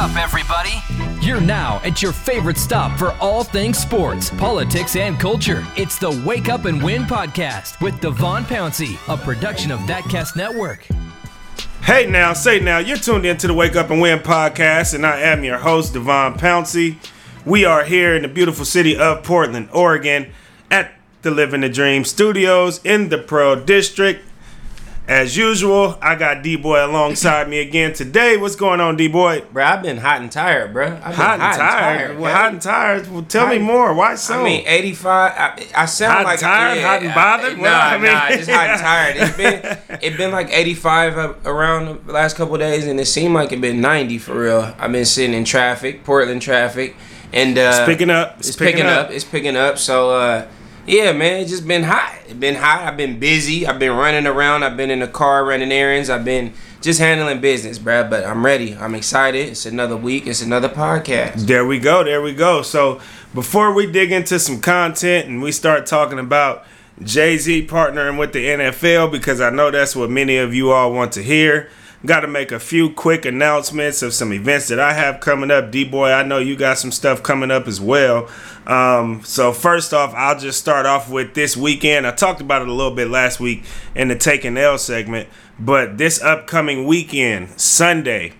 up, everybody. You're now at your favorite stop for all things sports, politics, and culture. It's the Wake Up and Win podcast with Devon Pouncey, a production of ThatCast Network. Hey now, say now, you're tuned into the Wake Up and Win podcast, and I am your host, Devon Pouncey. We are here in the beautiful city of Portland, Oregon, at the Living the Dream Studios in the Pearl District. As usual, I got D Boy alongside me again today. What's going on, D Boy? Bro, I've been hot and tired, bro. I've been Hot and tired. Well, hot and tired. Well, tell me more. Why so? I mean, 85. I, I sound Hot like tired, yeah, hot and bothered? Nah, Well, I mean- nah, just hot and tired. It's been it been like 85 around the last couple of days, and it seemed like it been 90 for real. I've been sitting in traffic, Portland traffic, and uh, It's picking up. It's, picking, up. It's picking up. So uh, yeah, man, it's just been hot. It's been hot. I've been busy. I've been running around. I've been in the car running errands. I've been just handling business, bruh. But I'm ready. I'm excited. It's another week. It's another podcast. There we go. There we go. So before we dig into some content and we start talking about Jay Z partnering with the NFL, because I know that's what many of you all want to hear. Got to make a few quick announcements of some events that I have coming up. D Boy, I know you got some stuff coming up as well. Um, so first off, I'll just start off with this weekend. I talked about it a little bit last week in the Taking L segment, but this upcoming weekend, Sunday,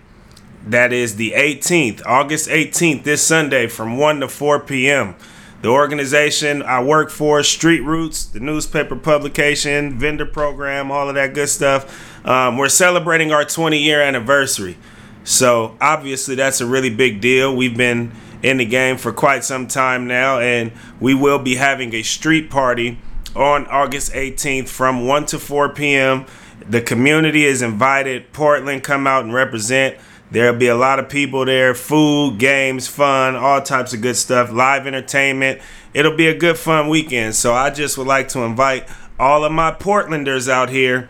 that is the 18th, August 18th, this Sunday from 1 to 4 p.m. The organization I work for, Street Roots, the newspaper publication, vendor program, all of that good stuff, um, we're celebrating our 20 year anniversary. So obviously, that's a really big deal. We've been in the game for quite some time now, and we will be having a street party on August 18th from 1 to 4 p.m. The community is invited. Portland, come out and represent. There'll be a lot of people there, food, games, fun, all types of good stuff, live entertainment. It'll be a good, fun weekend. So I just would like to invite all of my Portlanders out here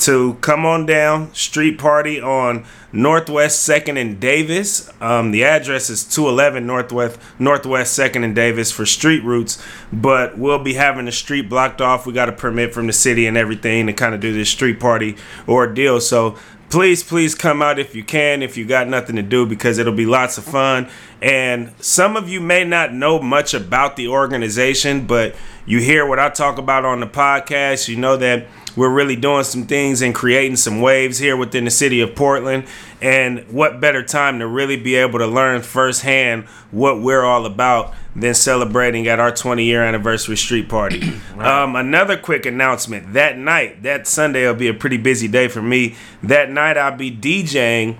to come on down. Street party on Northwest Second and Davis. Um, the address is 211 Northwest Northwest Second and Davis for Street Roots, but we'll be having the street blocked off. We got a permit from the city and everything to kind of do this street party ordeal. So please, please come out if you can, if you got nothing to do, because it'll be lots of fun. And some of you may not know much about the organization, but you hear what I talk about on the podcast. You know that we're really doing some things and creating some waves here within the city of Portland. And what better time to really be able to learn firsthand what we're all about than celebrating at our 20 year anniversary street party. um, another quick announcement that night, that Sunday will be a pretty busy day for me. That night, I'll be DJing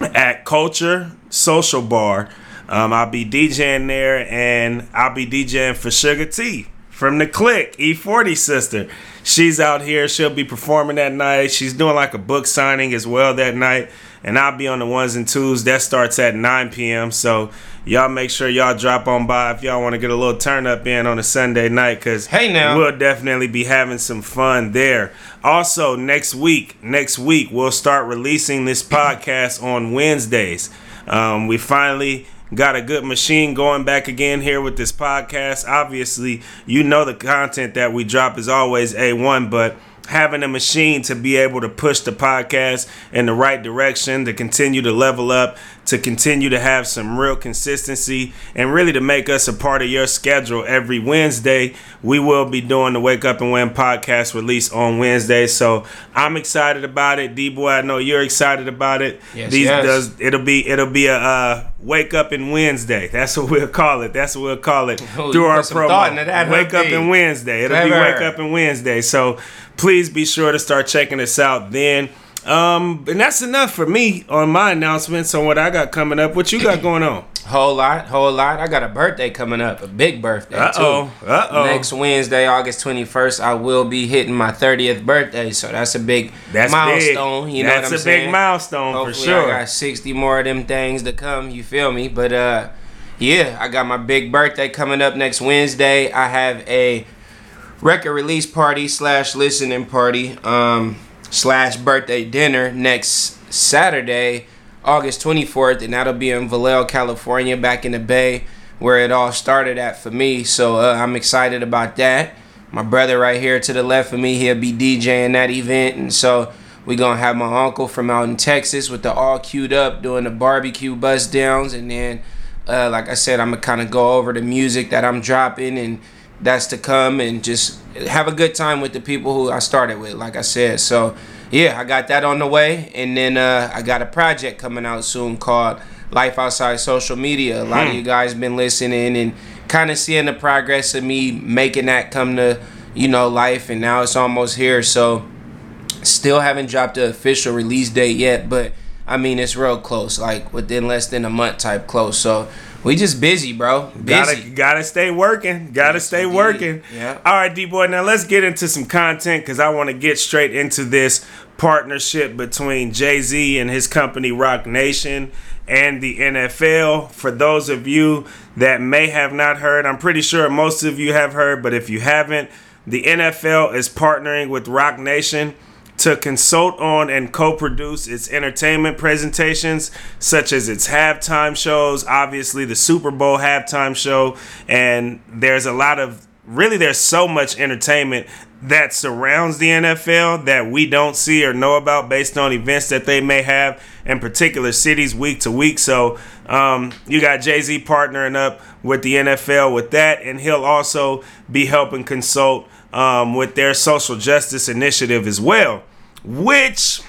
at Culture Social Bar. Um, I'll be DJing there, and I'll be DJing for Sugar T from the Click E40 sister. She's out here. She'll be performing that night. She's doing like a book signing as well that night, and I'll be on the ones and twos. That starts at 9 p.m. So y'all make sure y'all drop on by if y'all want to get a little turn up in on a Sunday night, cause Hey, now. we'll definitely be having some fun there. Also, next week, next week we'll start releasing this podcast on Wednesdays. Um, we finally got a good machine going back again here with this podcast. Obviously, you know the content that we drop is always A1, but having a machine to be able to push the podcast in the right direction, to continue to level up, to continue to have some real consistency, and really to make us a part of your schedule every Wednesday. We will be doing the Wake Up and Win podcast release on Wednesday. So I'm excited about it. D boy, I know you're excited about it. Yes, These yes. does it'll be it'll be a uh, Wake Up and Wednesday. That's what we'll call it. That's what we'll call it through our put some thought into promo. that, Wake Up and Wednesday. It'll be Wake Up and Wednesday. So please be sure to start checking us out then. Um, and that's enough for me on my announcements on what I got coming up. What you got going on? Whole lot, whole lot. I got a birthday coming up, a big birthday Uh-oh, too. uh-oh. Next Wednesday, August twenty first, I will be hitting my thirtieth birthday. So that's a big That's milestone. big. You know that's what I'm a big milestone Hopefully for sure. I got sixty more of them things to come. You feel me? But uh, yeah, I got my big birthday coming up next Wednesday. I have a record release party slash listening party um slash birthday dinner next Saturday, August 24th, and that'll be in Vallejo, California, back in the Bay, where it all started at for me. So uh, I'm excited about that. My brother right here to the left of me, he'll be DJing that event, and so we're gonna have my uncle from out in Texas with the all queued up doing the barbecue bust downs, and then, uh, like I said, I'm gonna kind of go over the music that I'm dropping and that's to come, and just have a good time with the people who I started with. Like I said, so yeah, I got that on the way, and then uh, I got a project coming out soon called Life Outside Social Media. A lot hmm. of you guys been listening and kind of seeing the progress of me making that come to you know life, and now it's almost here. So still haven't dropped the official release date yet, but I mean it's real close, like within less than a month type close. So we just busy, bro. Busy. Gotta gotta stay working. Gotta yes, stay indeed. working. Yeah. All right, D boy. Now let's get into some content because I want to get straight into this partnership between Jay Z and his company Roc Nation and the NFL. For those of you that may have not heard, I'm pretty sure most of you have heard, but if you haven't, the NFL is partnering with Roc Nation to consult on and co produce its entertainment presentations, such as its halftime shows, obviously the Super Bowl halftime show. And there's a lot of really, there's so much entertainment that surrounds the NFL that we don't see or know about based on events that they may have in particular cities week to week. So um, you got Jay Z partnering up with the NFL with that, and he'll also be helping consult um, with their social justice initiative as well, which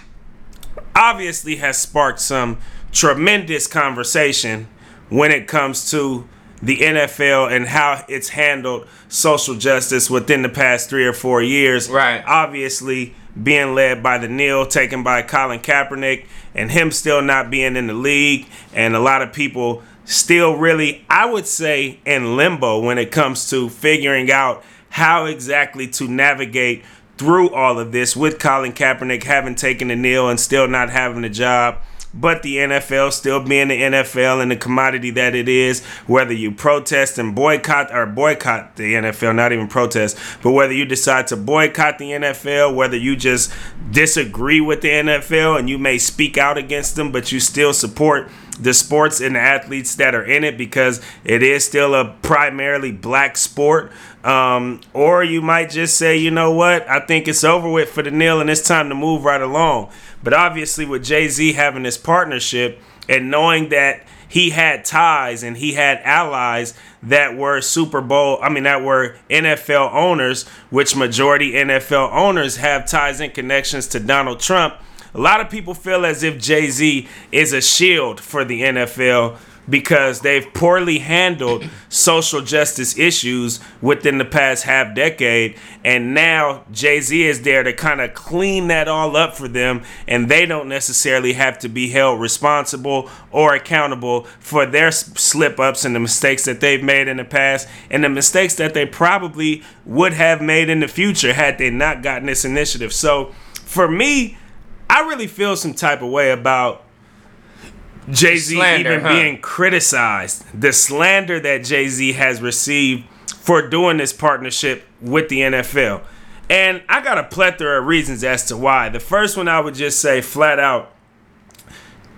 obviously has sparked some tremendous conversation when it comes to the NFL and how it's handled social justice within the past three or four years. Right. Obviously, being led by the kneel taken by Colin Kaepernick and him still not being in the league, and a lot of people still really, I would say, in limbo when it comes to figuring out how exactly to navigate through all of this with Colin Kaepernick having taken the kneel and still not having a job. But the NFL still being the NFL and the commodity that it is, whether you protest and boycott or boycott the NFL, not even protest, but whether you decide to boycott the NFL, whether you just disagree with the NFL and you may speak out against them, but you still support the sports and the athletes that are in it because it is still a primarily black sport. Um, or you might just say, you know what, I think it's over with for the nil and it's time to move right along. But obviously, with Jay Z having this partnership and knowing that he had ties and he had allies that were Super Bowl, I mean, that were NFL owners, which majority NFL owners have ties and connections to Donald Trump a lot of people feel as if Jay Z is a shield for the NFL because they've poorly handled social justice issues within the past half decade. And now Jay Z is there to kind of clean that all up for them. And they don't necessarily have to be held responsible or accountable for their slip ups and the mistakes that they've made in the past and the mistakes that they probably would have made in the future had they not gotten this initiative. So for me, I really feel some type of way about Jay Z even huh? being criticized. The slander that Jay Z has received for doing this partnership with the NFL. And I got a plethora of reasons as to why. The first one I would just say flat out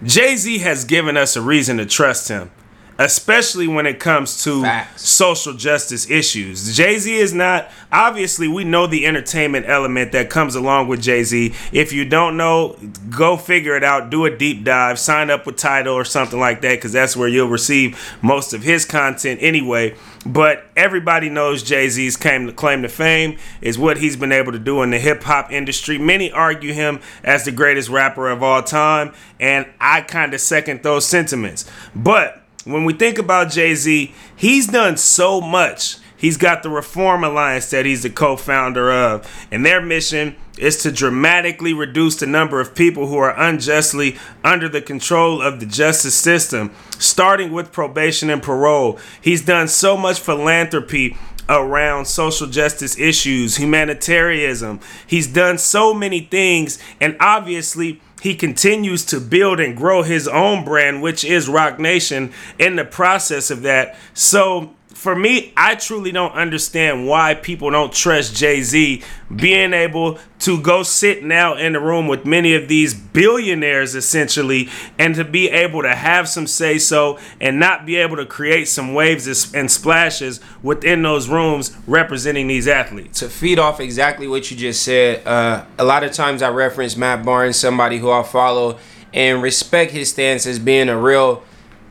Jay Z has given us a reason to trust him especially when it comes to Facts. social justice issues. Jay Z is not, obviously, we know the entertainment element that comes along with Jay Z. If you don't know, go figure it out, do a deep dive, sign up with Tidal or something like that, because that's where you'll receive most of his content anyway. But everybody knows Jay Z's claim to, claim to fame is what he's been able to do in the hip hop industry. Many argue him as the greatest rapper of all time, and I kind of second those sentiments. But when we think about Jay Z, he's done so much. He's got the Reform Alliance that he's the co founder of, and their mission is to dramatically reduce the number of people who are unjustly under the control of the justice system, starting with probation and parole. He's done so much philanthropy around social justice issues, humanitarianism. He's done so many things, and obviously, he continues to build and grow his own brand, which is Roc Nation, in the process of that. So for me, I truly don't understand why people don't trust Jay Z being able to go sit now in the room with many of these billionaires essentially and to be able to have some say so and not be able to create some waves and splashes within those rooms representing these athletes. To feed off exactly what you just said, uh, a lot of times I reference Matt Barnes, somebody who I follow and respect his stance as being a real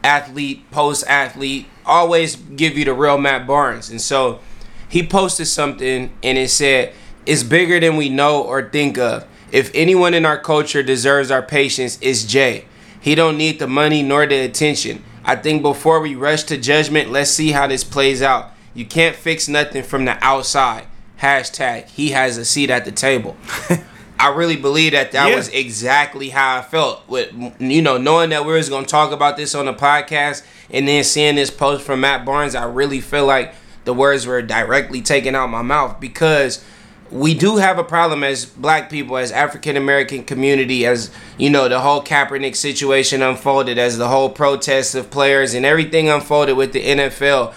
athlete, post athlete, always give you the real Matt Barnes. And so he posted something and it said, It's bigger than we know or think of. If anyone in our culture deserves our patience, it's Jay. He don't need the money nor the attention. I think before we rush to judgment, let's see how this plays out. You can't fix nothing from the outside. Hashtag he has a seat at the table. I really believe that that yeah. was exactly how I felt with you know knowing that we was gonna talk about this on the podcast and then seeing this post from Matt Barnes. I really feel like the words were directly taken out my mouth because we do have a problem as black people, as African American community, as you know, the whole Kaepernick situation unfolded, as the whole protest of players and everything unfolded with the NFL.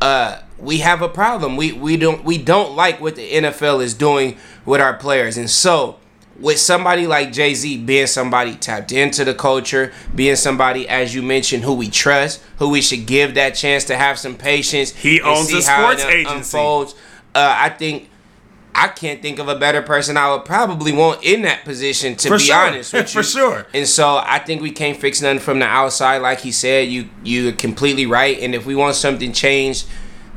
Uh, we have a problem. We we don't we don't like what the NFL is doing with our players. And so with somebody like Jay Z being somebody tapped into the culture, being somebody, as you mentioned, who we trust, who we should give that chance to have some patience. He owns a sports agency. Unfolds. Uh, I think I can't think of a better person I would probably want in that position. To For be sure. honest, with For sure. And so I think we can't fix nothing from the outside, like he said. You you're completely right. And if we want something changed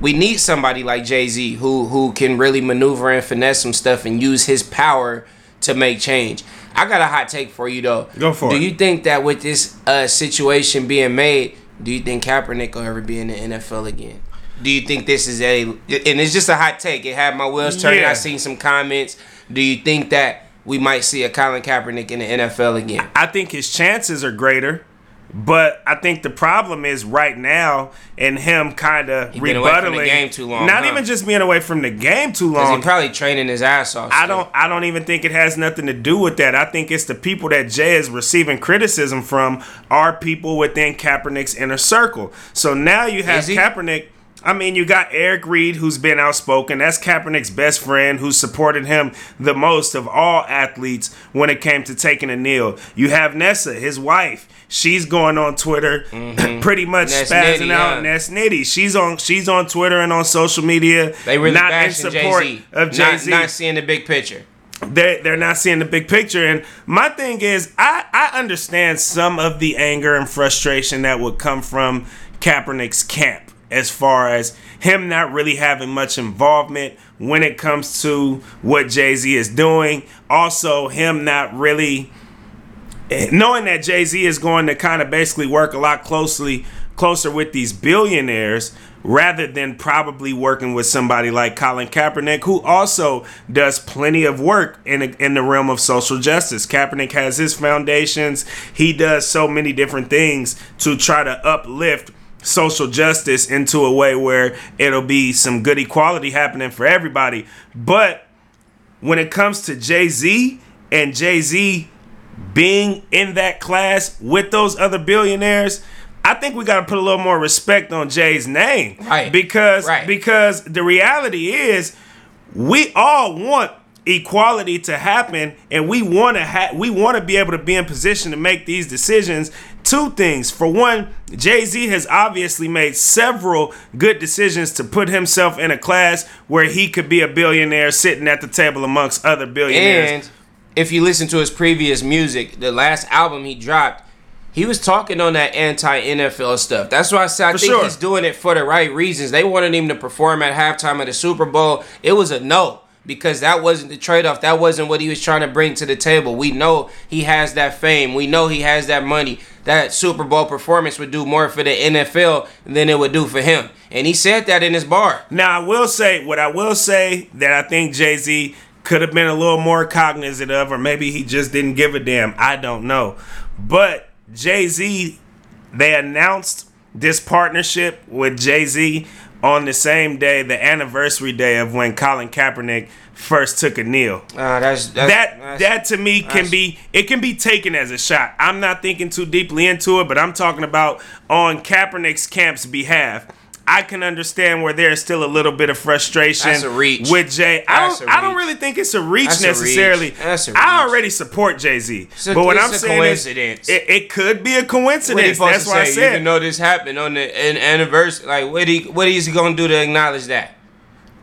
we need somebody like Jay Z who who can really maneuver and finesse some stuff and use his power to make change. I got a hot take for you though. Go for do it. Do you think that with this uh, situation being made, do you think Kaepernick will ever be in the NFL again? Do you think this is a and it's just a hot take? It had my wheels turning. Yeah. I seen some comments. Do you think that we might see a Colin Kaepernick in the NFL again? I think his chances are greater. But I think the problem is right now and him kind of rebuttaling. the game too long. Not huh? even just being away from the game too long. He's probably training his ass off. I don't. I don't even think it has nothing to do with that. I think it's the people that Jay is receiving criticism from are people within Kaepernick's inner circle. So now you have Kaepernick I mean, you got Eric Reid, who's been outspoken. That's Kaepernick's best friend, who supported him the most of all athletes when it came to taking a kneel. You have Nessa, his wife. She's going on Twitter, mm-hmm. pretty much Ness spazzing Nitty, out. Ness Nitty. She's on. She's on Twitter and on social media. They really not in support Jay-Z. of Jay Z. Not, not seeing the big picture they're, they're not seeing the big picture. And my thing is, I, I understand some of the anger and frustration that would come from Kaepernick's camp as far as him not really having much involvement when it comes to what Jay Z is doing. Also, him not really knowing that Jay Z is going to kind of basically work a lot closely closer with these billionaires rather than probably working with somebody like Colin Kaepernick, who also does plenty of work in, a, in the realm of social justice. Kaepernick has his foundations, he does so many different things to try to uplift social justice into a way where it'll be some good equality happening for everybody. But when it comes to Jay Z and Jay Z being in that class with those other billionaires, I think we got to put a little more respect on Jay's name, right? Because right. because the reality is, we all want equality to happen and we want to have we want to be able to be in position to make these decisions two things for one jay-z has obviously made several good decisions to put himself in a class where he could be a billionaire sitting at the table amongst other billionaires and if you listen to his previous music the last album he dropped he was talking on that anti NFL stuff. That's why I said I for think sure. he's doing it for the right reasons. They wanted him to perform at halftime of the Super Bowl. It was a no because that wasn't the trade off. That wasn't what he was trying to bring to the table. We know he has that fame. We know he has that money. That Super Bowl performance would do more for the NFL than it would do for him. And he said that in his bar. Now, I will say, what I will say that I think Jay Z could have been a little more cognizant of, or maybe he just didn't give a damn. I don't know. But Jay Z, they announced this partnership with Jay Z on the same day, the anniversary day of when Colin Kaepernick first took a kneel. Uh, that's, that's, that that's, that to me can be it can be taken as a shot. I'm not thinking too deeply into it, but I'm talking about on Kaepernick's camp's behalf. I can understand where there's still a little bit of frustration That's a reach. with Jay. I don't. I don't really think it's a reach That's a reach. necessarily. That's a I reach. already support Jay Z, but what I'm a saying coincidence. is, it, it could be a coincidence. That's why I said Even though this happened on the an anniversary, like what he what is he gonna do to acknowledge that?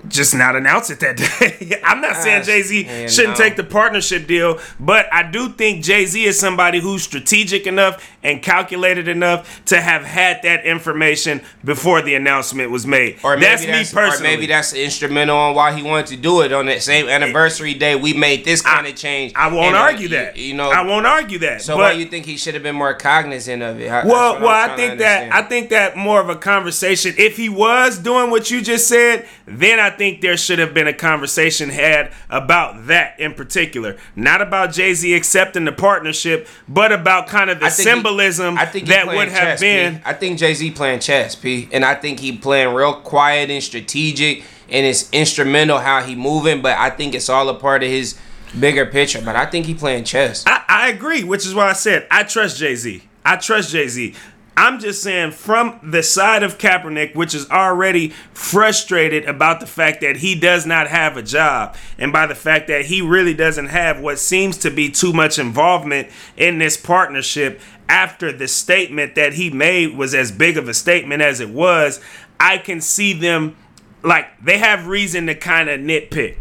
Just not announce it that day. I'm not saying Ah, Jay Z shouldn't no. take the partnership deal, but I do think Jay Z is somebody who's strategic enough and calculated enough to have had that information before the announcement was made. Or maybe that's, that's, me personally. Or maybe that's instrumental on why he wanted to do it on that same anniversary day. We made this kind of change. I won't And, uh, argue you- that. You, know. I won't argue that. So but, why you think he should have been more cognizant of it? Well, well, I think that I think that more of a conversation. If he was doing what you just said, then I think there should have been a conversation had about that in particular, not about Jay Z accepting the partnership, but about kind of the I think he- symbolism I think that would have chess, been. P. I think Jay Z playing chess, P, and I think he playing real quiet and strategic, and it's instrumental how he moving. But I think it's all a part of his bigger picture. But I think he playing chess. I, I agree, which is why I said I trust Jay Z. I trust Jay Z. I'm just saying from the side of Kaepernick, which is already frustrated about the fact that he does not have a job, and by the fact that he really doesn't have what seems to be too much involvement in this partnership after the statement that he made was as big of a statement as it was, I can see them like they have reason to kind of nitpick.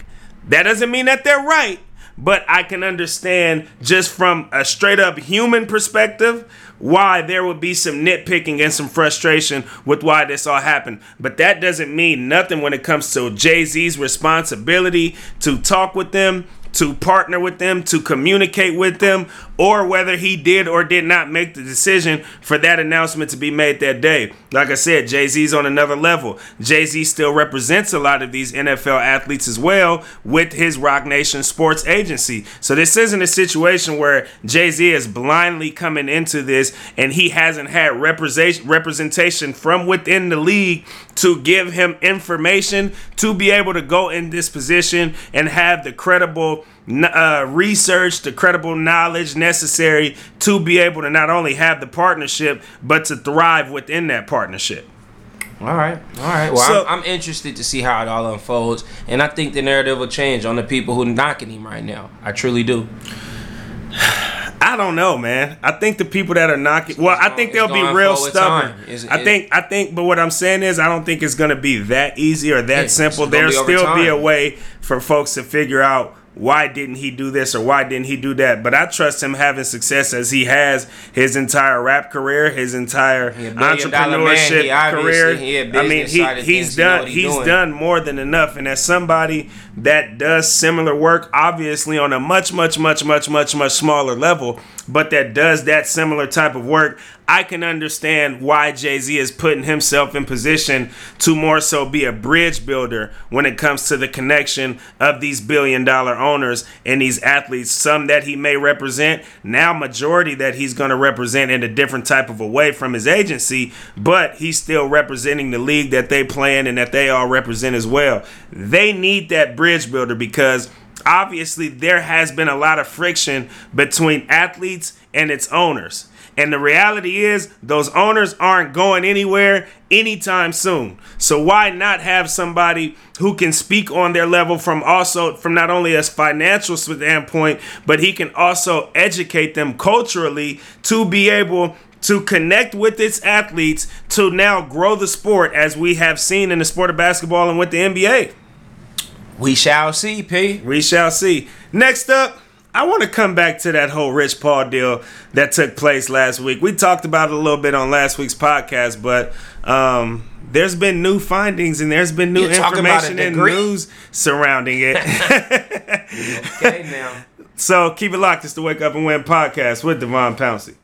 That doesn't mean that they're right, but I can understand just from a straight up human perspective why there would be some nitpicking and some frustration with why this all happened. But that doesn't mean nothing when it comes to Jay Z's responsibility to talk with them. To partner with them, to communicate with them, or whether he did or did not make the decision for that announcement to be made that day. Like I said, Jay Z's on another level. Jay Z still represents a lot of these NFL athletes as well with his Roc Nation Sports Agency. So this isn't a situation where Jay Z is blindly coming into this and he hasn't had representation representation from within the league to give him information to be able to go in this position and have the credible uh, research, the credible knowledge necessary to be able to not only have the partnership but to thrive within that partnership. All right, all right. Well, So- I'm, I'm interested to see how it all unfolds, and I think the narrative will change on the people who are knocking him right now. I truly do. I don't know, man. I think the people that are knocking, well, I think they'll be real stubborn. time. It's- I think, I think, but what I'm saying is, I don't think it's gonna be that easy or that simple. There'll still be a way for folks to figure out why didn't he do this or why didn't he do that. But I trust him having success as he has his entire rap career, his entire He a billion dollar man. entrepreneurship He career. I mean, he he's things. He know done he he's doing. done more than enough. And as somebody that does similar work, obviously on a much, much, much, much, much, much smaller level, but that does that similar type of work, I can understand why Jay Z is putting himself in position to more so be a bridge builder when it comes to the connection of these billion dollar owners and these athletes. Some that he may represent, now majority that he's going to represent in a different type of a way from his agency, but he's still representing the league that they play in and that they all represent as well. They need that bridge builder because obviously there has been a lot of friction between athletes and its owners. And the reality is, those owners aren't going anywhere anytime soon. So why not have somebody who can speak on their level from also from not only a financial standpoint, but he can also educate them culturally to be able to connect with its athletes to now grow the sport as we have seen in the sport of basketball and with the NBA. We shall see, P. We shall see. Next up, I want to come back to that whole Rich Paul deal that took place last week. We talked about it a little bit on last week's podcast, but um, there's been new findings and there's been new You're talking about a information and news surrounding it. Okay, now. so keep it locked. It's the Wake Up and Win podcast with Devon Pouncey.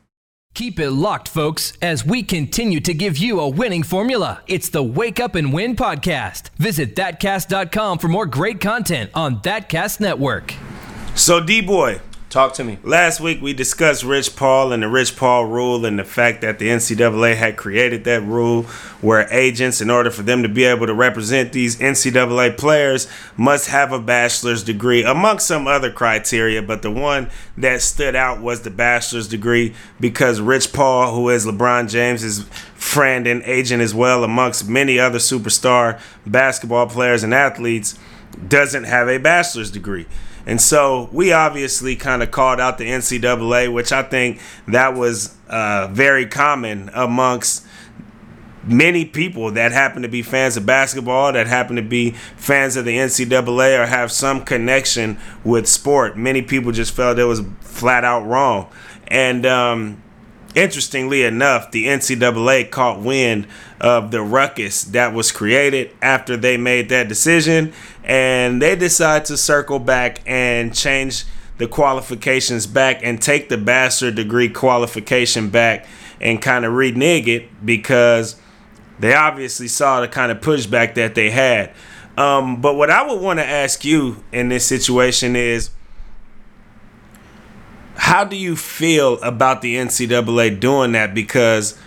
Keep it locked, folks, as we continue to give you a winning formula. It's the Wake Up and Win podcast. Visit thatcast.com for more great content on Thatcast Network. So D boy, Talk to me. Last week we discussed Rich Paul and the Rich Paul rule and the fact that the NCAA had created that rule where agents, in order for them to be able to represent these NCAA players, must have a bachelor's degree, amongst some other criteria. But the one that stood out was the bachelor's degree because Rich Paul, who is LeBron James's friend and agent as well, amongst many other superstar basketball players and athletes, doesn't have a bachelor's degree. And so we obviously kind of called out the NCAA, which I think that was uh, very common amongst many people that happen to be fans of basketball, that happen to be fans of the NCAA, or have some connection with sport. Many people just felt it was flat out wrong. And um, interestingly enough, the NCAA caught wind of the ruckus that was created after they made that decision, and they decide to circle back and change the qualifications back and take the bachelor degree qualification back and kind of renege it because they obviously saw the kind of pushback that they had. Um, but what I would want to ask you in this situation is how do you feel about the NCAA doing that? Because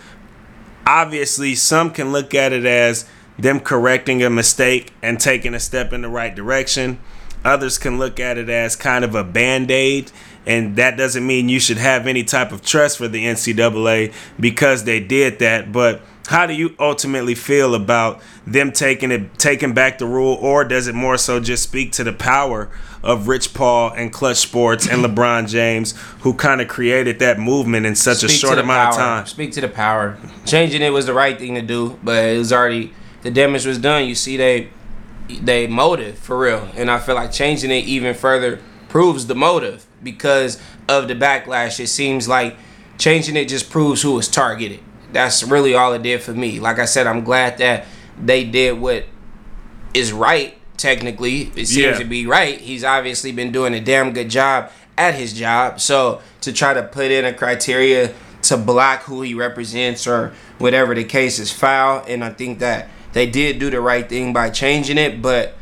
obviously, some can look at it as them correcting a mistake and taking a step in the right direction. Others can look at it as kind of a band aid, and that doesn't mean you should have any type of trust for the NCAA because they did that. But how do you ultimately feel about them taking it taking back the rule or does it more so just speak to the power of Rich Paul and Clutch Sports and LeBron James who kind of created that movement in such speak a short amount power. of time speak to the power changing it was the right thing to do but it was already the damage was done you see they they motive for real and I feel like changing it even further proves the motive because of the backlash it seems like changing it just proves who was targeted that's really all it did for me. Like I said, I'm glad that they did what is right. Technically, it seems yeah. to be right. He's obviously been doing a damn good job at his job. So to try to put in a criteria to block who he represents or whatever the case is foul. And I think that they did do the right thing by changing it, but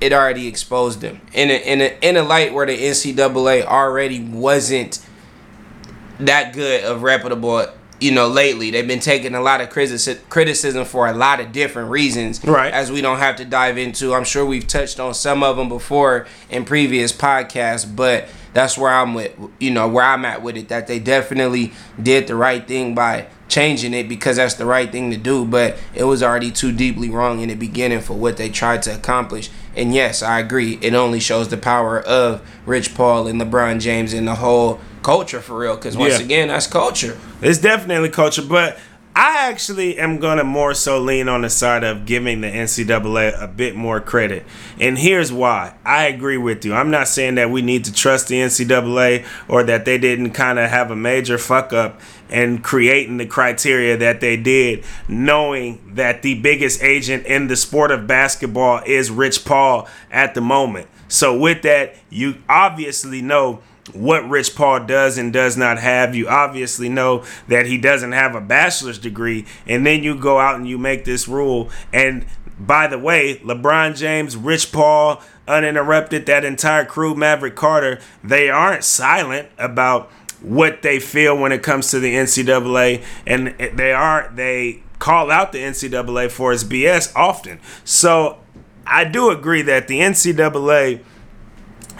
it already exposed them in a, in a, in a light where the NCAA already wasn't that good of reputable you know, lately. They've been taking a lot of criticism for a lot of different reasons. Right. As we don't have to dive into. I'm sure we've touched on some of them before in previous podcasts, but that's where I'm with, you know, where I'm at with it. That they definitely did the right thing by changing it because that's the right thing to do, but it was already too deeply wrong in the beginning for what they tried to accomplish. And yes, I agree. It only shows the power of Rich Paul and LeBron James and the whole culture for real. Because once yeah. again, that's culture. It's definitely culture, but I actually am gonna more so lean on the side of giving the NCAA a bit more credit, and here's why. I agree with you. I'm not saying that we need to trust the NCAA or that they didn't kind of have a major fuck up in creating the criteria that they did, knowing that the biggest agent in the sport of basketball is Rich Paul at the moment. So with that, you obviously know what Rich Paul does and does not have. You obviously know that he doesn't have a bachelor's degree, and then you go out and you make this rule. And by the way, LeBron James, Rich Paul, uninterrupted, that entire crew, Maverick Carter, they aren't silent about what they feel when it comes to the NCAA, and they are they call out the NCAA for its BS often. So I do agree that the NCAA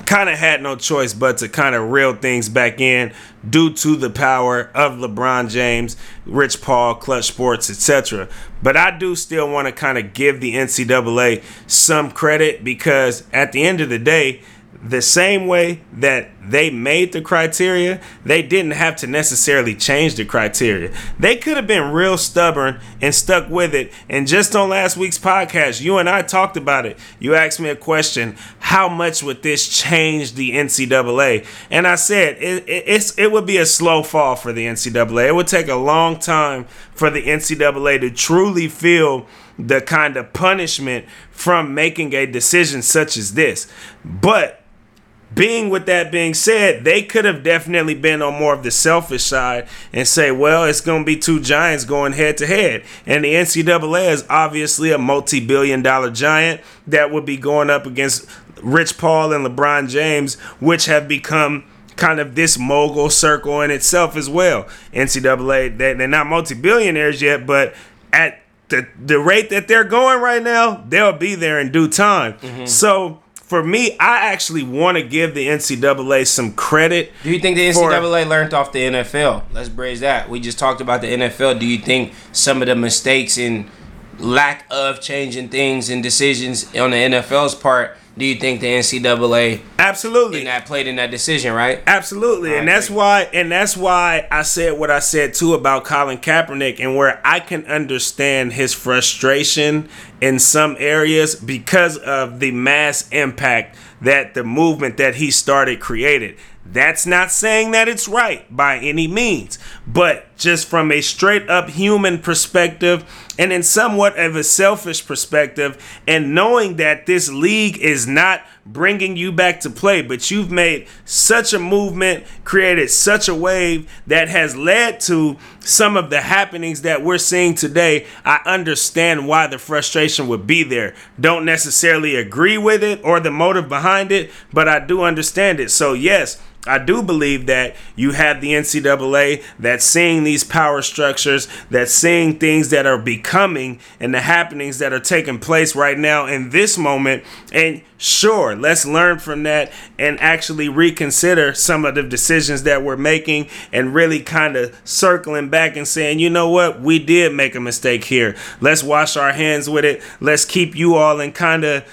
kind of had no choice but to kind of reel things back in due to the power of LeBron James, Rich Paul, Clutch Sports, etc. But I do still want to kind of give the NCAA some credit because at the end of the day, the same way that they made the criteria, they didn't have to necessarily change the criteria. They could have been real stubborn and stuck with it. And just on last week's podcast, you and I talked about it. You asked me a question how much would this change the NCAA? And I said it, it, it would be a slow fall for the NCAA. It would take a long time for the NCAA to truly feel the kind of punishment from making a decision such as this. But being with that being said, they could have definitely been on more of the selfish side and say, well, it's going to be two giants going head to head. And the NCAA is obviously a multi billion dollar giant that would be going up against Rich Paul and LeBron James, which have become kind of this mogul circle in itself as well. NCAA, they, they're not multi billionaires yet, but at the, the rate that they're going right now, they'll be there in due time. Mm-hmm. So for me, I actually want to give the NCAA some credit. Do you think the NCAA for, learned off the NFL? Let's bridge that. We just talked about the NFL. Do you think some of the mistakes and lack of changing things and decisions on the NFL's part do you think the NCAA absolutely that played in that decision, right? Absolutely, and that's why and that's why I said what I said too about Colin Kaepernick, and where I can understand his frustration in some areas because of the mass impact that the movement that he started created. That's not saying that it's right by any means, but just from a straight up human perspective and in somewhat of a selfish perspective, and knowing that this league is not bringing you back to play, but you've made such a movement, created such a wave that has led to some of the happenings that we're seeing today. I understand why the frustration would be there. Don't necessarily agree with it or the motive behind it, but I do understand it. So, yes I do believe that you have the NCAA that's seeing these power structures, that's seeing things that are becoming and the happenings that are taking place right now in this moment. And sure, let's learn from that and actually reconsider some of the decisions that we're making and really kind of circling back and saying, you know what, we did make a mistake here. Let's wash our hands with it. Let's keep you all in kind of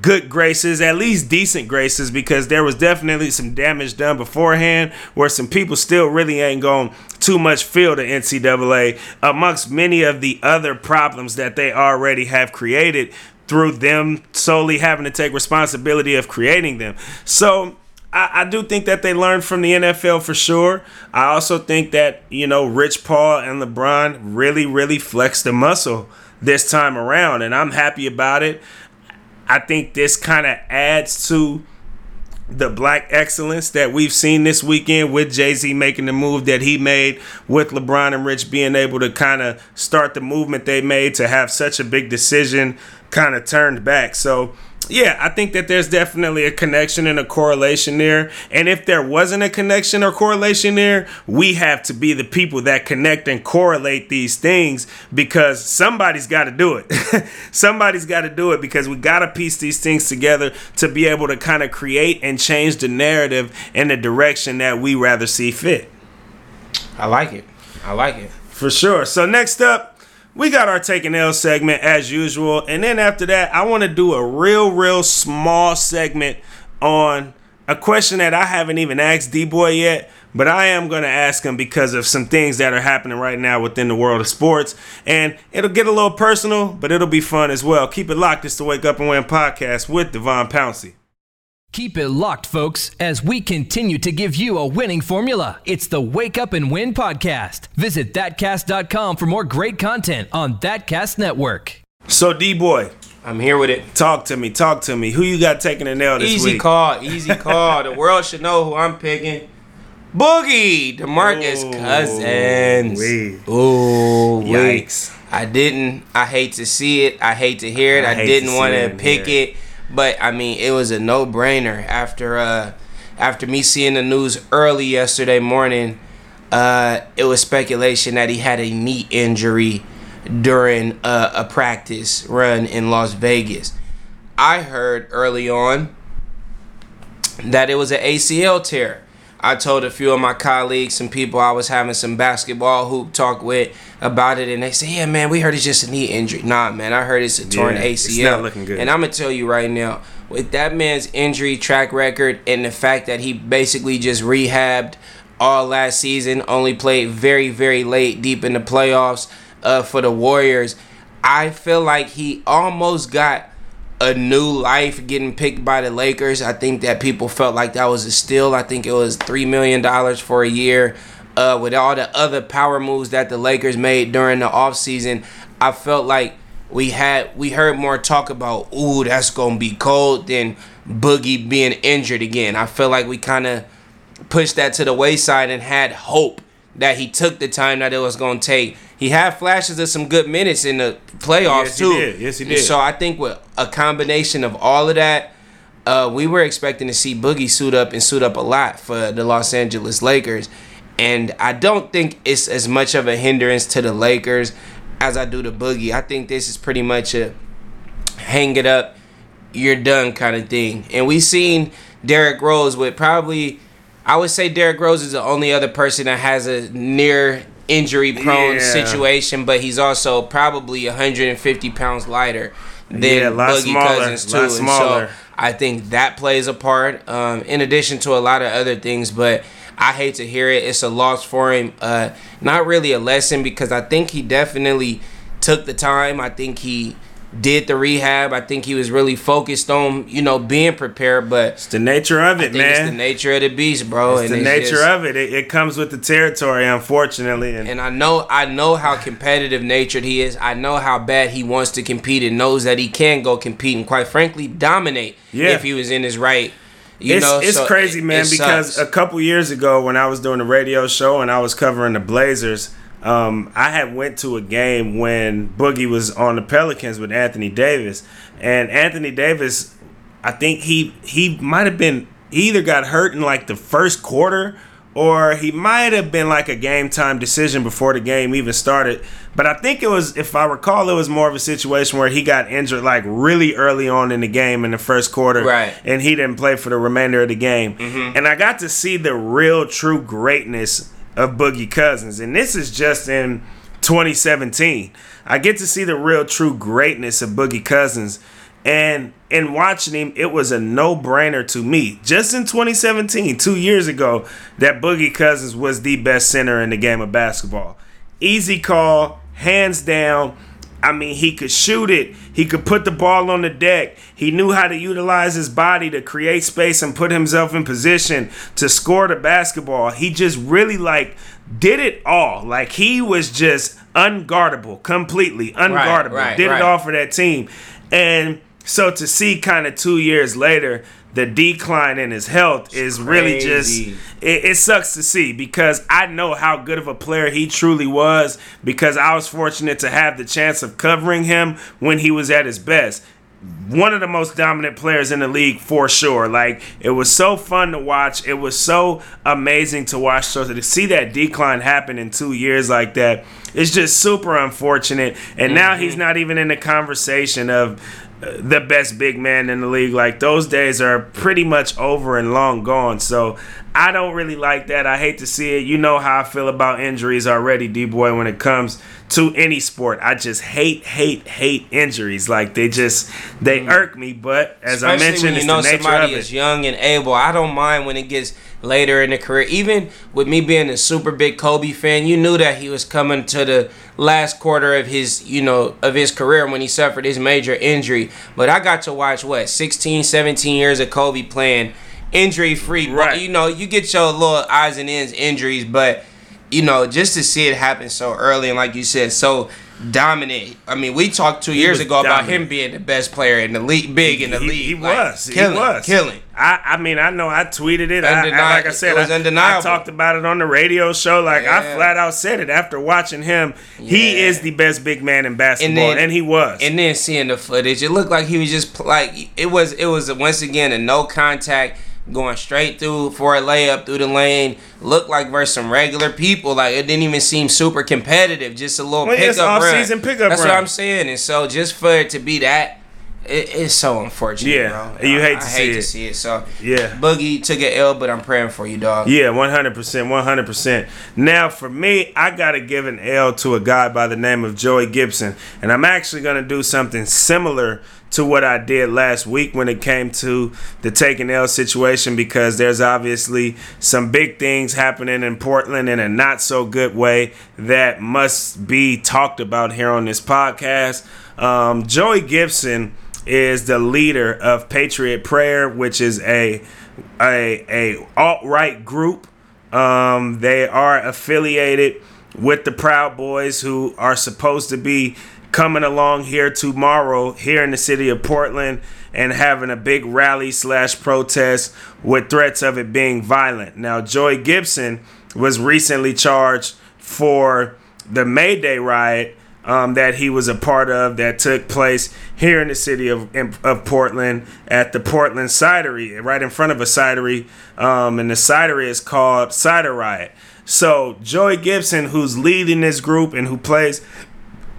good graces, at least decent graces, because there was definitely some damage done beforehand where some people still really ain't going too much feel to NCAA amongst many of the other problems that they already have created through them solely having to take responsibility of creating them. So I, I do think that they learned from the NFL for sure. I also think that, you know, Rich Paul and LeBron really, really flexed the muscle this time around, and I'm happy about it. I think this kind of adds to the black excellence that we've seen this weekend with Jay Z making the move that he made, with LeBron and Rich being able to kind of start the movement they made to have such a big decision kind of turned back. So yeah, I think that there's definitely a connection and a correlation there. And if there wasn't a connection or correlation there, we have to be the people that connect and correlate these things because somebody's got to do it. somebody's got to do it because we got to piece these things together to be able to kind of create and change the narrative in the direction that we rather see fit. I like it. I like it. For sure. So next up, we got our taking L segment as usual. And then after that, I want to do a real, real small segment on a question that I haven't even asked D Boy yet, but I am going to ask him because of some things that are happening right now within the world of sports. And it'll get a little personal, but it'll be fun as well. Keep it locked. It's the Wake Up and Win podcast with Devon Pouncey. Keep it locked, folks, as we continue to give you a winning formula. It's the Wake Up and Win podcast. Visit thatcast.com for more great content on Thatcast Network. So, D Boy, I'm here with it. Talk to me, talk to me. Who you got taking the nail this easy week? call, easy call. the world should know who I'm picking. Boogie, Demarcus Ooh, Cousins. Wee. Ooh, yikes! I didn't. I hate to see it. I hate to hear it. I, I didn't want to pick it. But I mean, it was a no brainer after uh, after me seeing the news early yesterday morning. Uh, it was speculation that he had a knee injury during a, a practice run in Las Vegas. I heard early on that it was an ACL tear. I told a few of my colleagues, some people I was having some basketball hoop talk with about it, and they say, "Yeah, man, we heard it's just a knee injury." Nah, man, I heard it's a torn yeah, ACL. It's not looking good. And I'm gonna tell you right now, with that man's injury track record and the fact that he basically just rehabbed all last season, only played very, very late, deep in the playoffs uh, for the Warriors, I feel like he almost got a new life getting picked by the Lakers. I think that people felt like that was a steal. I think it was three million dollars for a year. Uh, with all the other power moves that the Lakers made during the offseason, I felt like we had we heard more talk about ooh that's gonna be cold than Boogie being injured again. I feel like we kind of pushed that to the wayside and had hope that he took the time that it was gonna take he had flashes of some good minutes in the playoffs yes, too. He did. Yes, he did. So I think with a combination of all of that, uh, we were expecting to see Boogie suit up and suit up a lot for the Los Angeles Lakers. And I don't think it's as much of a hindrance to the Lakers as I do the Boogie. I think this is pretty much a hang it up, you're done kind of thing. And we've seen Derrick Rose with probably, I would say Derrick Rose is the only other person that has a near injury prone Yeah. situation, but he's also probably 150 pounds lighter than Yeah, Boogie smaller, Cousins too. And so I think that plays a part, um, in addition to a lot of other things. But I hate to hear it. It's a loss for him. Uh, not really a lesson because I think he definitely took the time. I think he did the rehab. I think he was really focused on you know being prepared. But It's the nature of it, man. it's the nature of the beast, bro. It's the nature just- of it. it. It comes with the territory, unfortunately. And, and I know I know how competitive natured he is. I know how bad he wants to compete and knows that he can go compete and quite frankly dominate Yeah. if he was in his right. You it's know, it's so crazy, it- man. it because sucks. a couple years ago, when I was doing a radio show and I was covering the Blazers, um, I had went to a game when Boogie was on the Pelicans with Anthony Davis, and Anthony Davis, I think he he might have been he either got hurt in like the first quarter. Or he might have been like a game time decision before the game even started. But I think it was, if I recall, it was more of a situation where he got injured like really early on in the game in the first quarter Right. and he didn't play for the remainder of the game. And I got to see the real, true greatness of Boogie Cousins. And this is just in 2017. I get to see the real, true greatness of Boogie Cousins. And in watching him, it was a no brainer to me. Just in 2017, two years ago, that Boogie Cousins was the best center in the game of basketball. Easy call, hands down. I mean, he could shoot it. He could put the ball on the deck. He knew how to utilize his body to create space and put himself in position to score the basketball. He just really like did it all. Like he was just unguardable, completely unguardable. right, did right. it all for that team. And so to see kind of 2 years later the decline in his health is really just it, it sucks to see because I know how good of a player he truly was because I was fortunate to have the chance of covering him when he was at his best. One of the most dominant players in the league for sure. Like it was so fun to watch. It was so amazing to watch. So to see that decline happen in two years like that, it's just super unfortunate. And now he's mm-hmm. not even in the conversation of the best big man in the league. Like those days are pretty much over and long gone. So I don't really like that. I hate to see it. You know how I feel about injuries already, D boy, when it comes to any sport. I just hate, hate, hate injuries. Like they just they irk me. But as I Mm. Mentioned, when it's you know somebody is young and able. I don't mind when it gets later in the career. Even with me being a super big Kobe fan, you knew that he was coming to the last quarter of his, you know, of his career when he suffered his major injury. But I got to watch what 16, 17 years of Kobe playing injury free. Right. You know, you get your little eyes and ends injuries, but you know, just to see it happen so early and like you said, so dominant. I mean, we talked two years was ago about him being the best player in the league, big in the he, league. He Like, was. killing, he was killing. I, I mean, I know I tweeted it. I, I, like I said, it was I, undeniable. I talked about it on the radio show. Like I flat out said it after watching him. He is the best big man in basketball, and, then- he was. And then seeing the footage, it looked like he was just like it was. It was once again a no contact going straight through for a layup through the lane. Looked like versus some regular people. Like it didn't even seem super competitive. Just a little Well, yeah, pickup run. off-season pickup That's run. what I'm saying. And so just for it to be that. It, it's so unfortunate, Yeah, bro. and you hate I, to I see hate it. to see it. So Yeah. Boogie took an L, but I'm praying for you, dog. Yeah, one hundred percent, one hundred percent. Now, for me, I gotta give an L to a guy by the name of Joey Gibson, and I'm actually gonna do something similar to what I did last week when it came to the taking L situation because there's obviously some big things happening in Portland in a not so good way that must be talked about here on this podcast. Um, Joey Gibson is the leader of Patriot Prayer, which is a a a alt right group. Um, they are affiliated with the Proud Boys, who are supposed to be coming along here tomorrow here in the city of Portland and having a big rally slash protest with threats of it being violent. Now, Joey Gibson was recently charged for the May Day riot um, that he was a part of that took place here in the city of, of Portland at the Portland Cidery, right in front of a cidery. Um, and the cidery is called Cider Riot. So, Joey Gibson, who's leading this group and who plays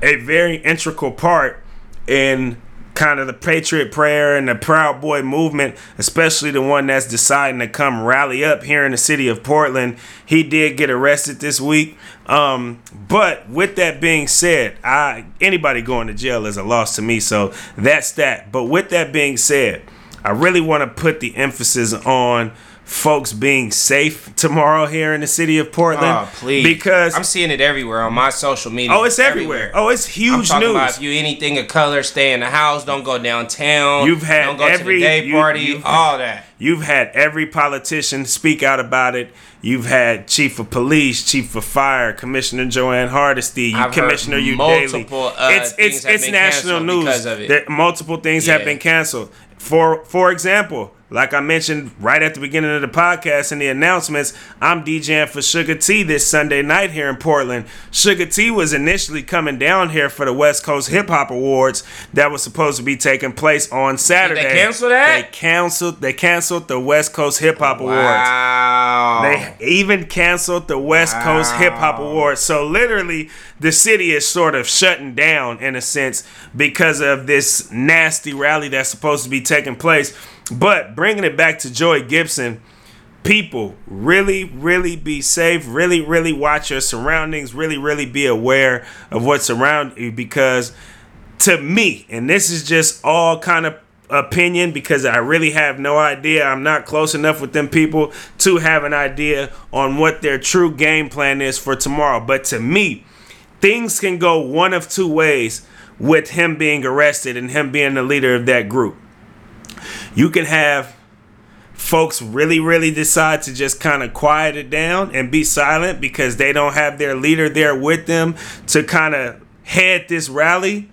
a very integral part in kind of the Patriot Prayer and the Proud Boy movement, especially the one that's deciding to come rally up here in the city of Portland. He did get arrested this week. Um, but with that being said, I anybody going to jail is a loss to me. So that's that. But with that being said, I really want to put the emphasis on folks being safe tomorrow here in the city of Portland. Oh, please. Because I'm seeing it everywhere on my social media. Oh, it's everywhere. Oh, it's huge I'm talking news. about if you anything of color, stay in the house, don't go downtown. You've had don't go every- to the day you- party, you've- all that. You've had every politician speak out about it. You've had chief of police, chief of fire, Commissioner Jo Ann Hardesty, you I've Commissioner you daily. multiple, uh, it's it's it's national news. of it. There- multiple things have been canceled. For for example, like I mentioned right at the beginning of the podcast and the announcements, I'm DJing for Sugar T this Sunday night here in Portland. Sugar T was initially coming down here for the West Coast Hip Hop Awards that was supposed to be taking place on Saturday. They cancel that? They canceled. They canceled the West Coast Hip Hop Awards. Wow. They even canceled the West Coast Hip Hop Awards. So literally, the city is sort of shutting down in a sense because of this nasty rally that's supposed to be taking place. But bringing it back to Joey Gibson, people really, really be safe. Really, really watch your surroundings. Really, really be aware of what's around you because to me, and this is just all kind of opinion because I really have no idea. I'm not close enough with them people to have an idea on what their true game plan is for tomorrow. But to me, things can go one of two ways with him being arrested and him being the leader of that group. You can have folks really, really decide to just kind of quiet it down and be silent because they don't have their leader there with them to kind of head this rally.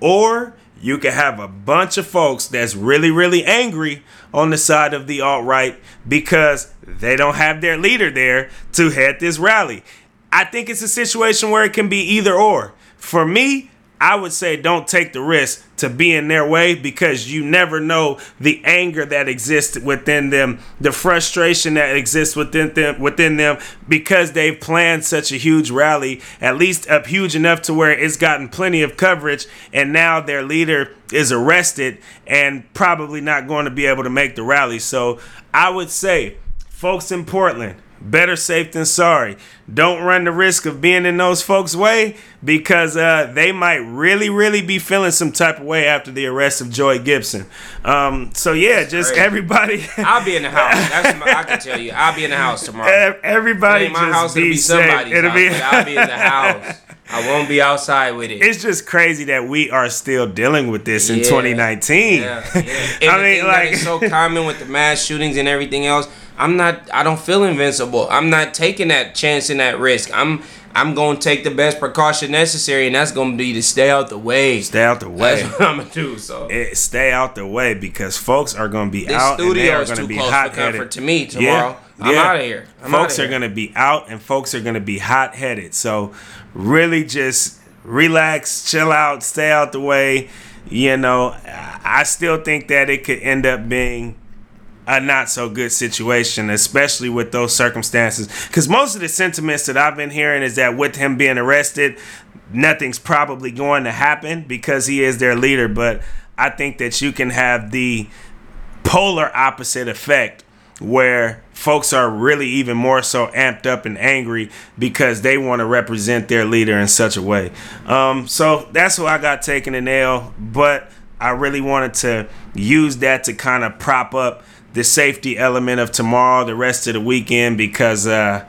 Or you can have a bunch of folks that's really, really angry on the side of the alt right because they don't have their leader there to head this rally. I think it's a situation where it can be either or. For me, I would say don't take the risk to be in their way because you never know the anger that exists within them, the frustration that exists within them within them because they've planned such a huge rally, at least up huge enough to where it's gotten plenty of coverage and now their leader is arrested and probably not going to be able to make the rally. So, I would say folks in Portland, better safe than sorry. Don't run the risk of being in those folks' way because uh, they might really, really be feeling some type of way after the arrest of Joey Gibson. Um, so yeah, just crazy. everybody, I'll be in the house. That's my, I can tell you. I'll be in the house tomorrow. everybody my just house. Be, be somebody's It'll house. be. I'll be in the house. I won't be outside with it. It's just crazy that we are still dealing with this in 2019. Yeah, yeah. I mean, like, is so common with the mass shootings and everything else. I'm not. I don't feel invincible. I'm not taking that chance and that risk. I'm. I'm gonna take the best precaution necessary, and that's gonna be to stay out the way. stay out the way. That's what I'm gonna do. So It, stay out the way because folks are going to be this out and they studio are is going to too be close hot for comfort to me tomorrow. I'm out of here. I'm folks outta are going to be out and folks are going to be hot headed. So really just relax, chill out, stay out the way. You know, I still think that it could end up being a not so good situation, especially with those circumstances. Because most of the sentiments that I've been hearing is that with him being arrested, nothing's probably going to happen because he is their leader. But I think that you can have the polar opposite effect where folks are really even more so amped up and angry because they want to represent their leader in such a way. Um, so that's what I got taken an L, but I really wanted to use that to kind of prop up the safety element of tomorrow, the rest of the weekend, because uh,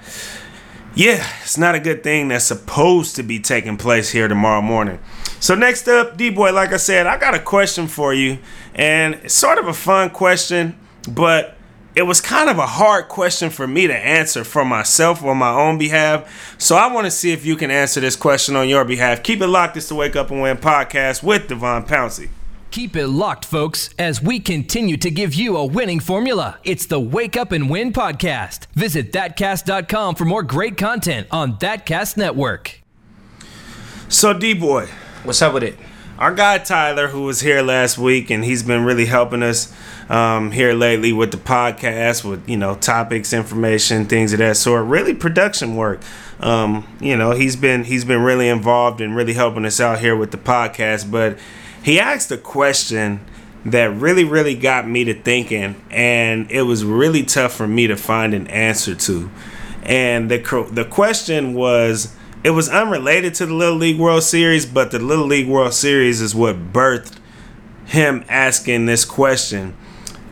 yeah, it's not a good thing that's supposed to be taking place here tomorrow morning. So next up, D boy, like I said, I got a question for you, and it's sort of a fun question, but it was kind of a hard question for me to answer for myself on my own behalf. So I want to see if you can answer this question on your behalf. Keep it locked. It's the Wake Up and Win podcast with Devon Pouncey. Keep it locked, folks, as we continue to give you a winning formula. It's the Wake Up and Win podcast. Visit thatcast.com for more great content on Thatcast Network. So D boy, What's up with it? our guy Tyler, who was here last week, and he's been really helping us um, here lately with the podcast, with you know topics, information, things of that sort. Really production work. Um, you know, he's been he's been really involved and really helping us out here with the podcast. But he asked a question that really really got me to thinking, and it was really tough for me to find an answer to. And the the question was it was unrelated to the Little League World Series, but the Little League World Series is what birthed him asking this question.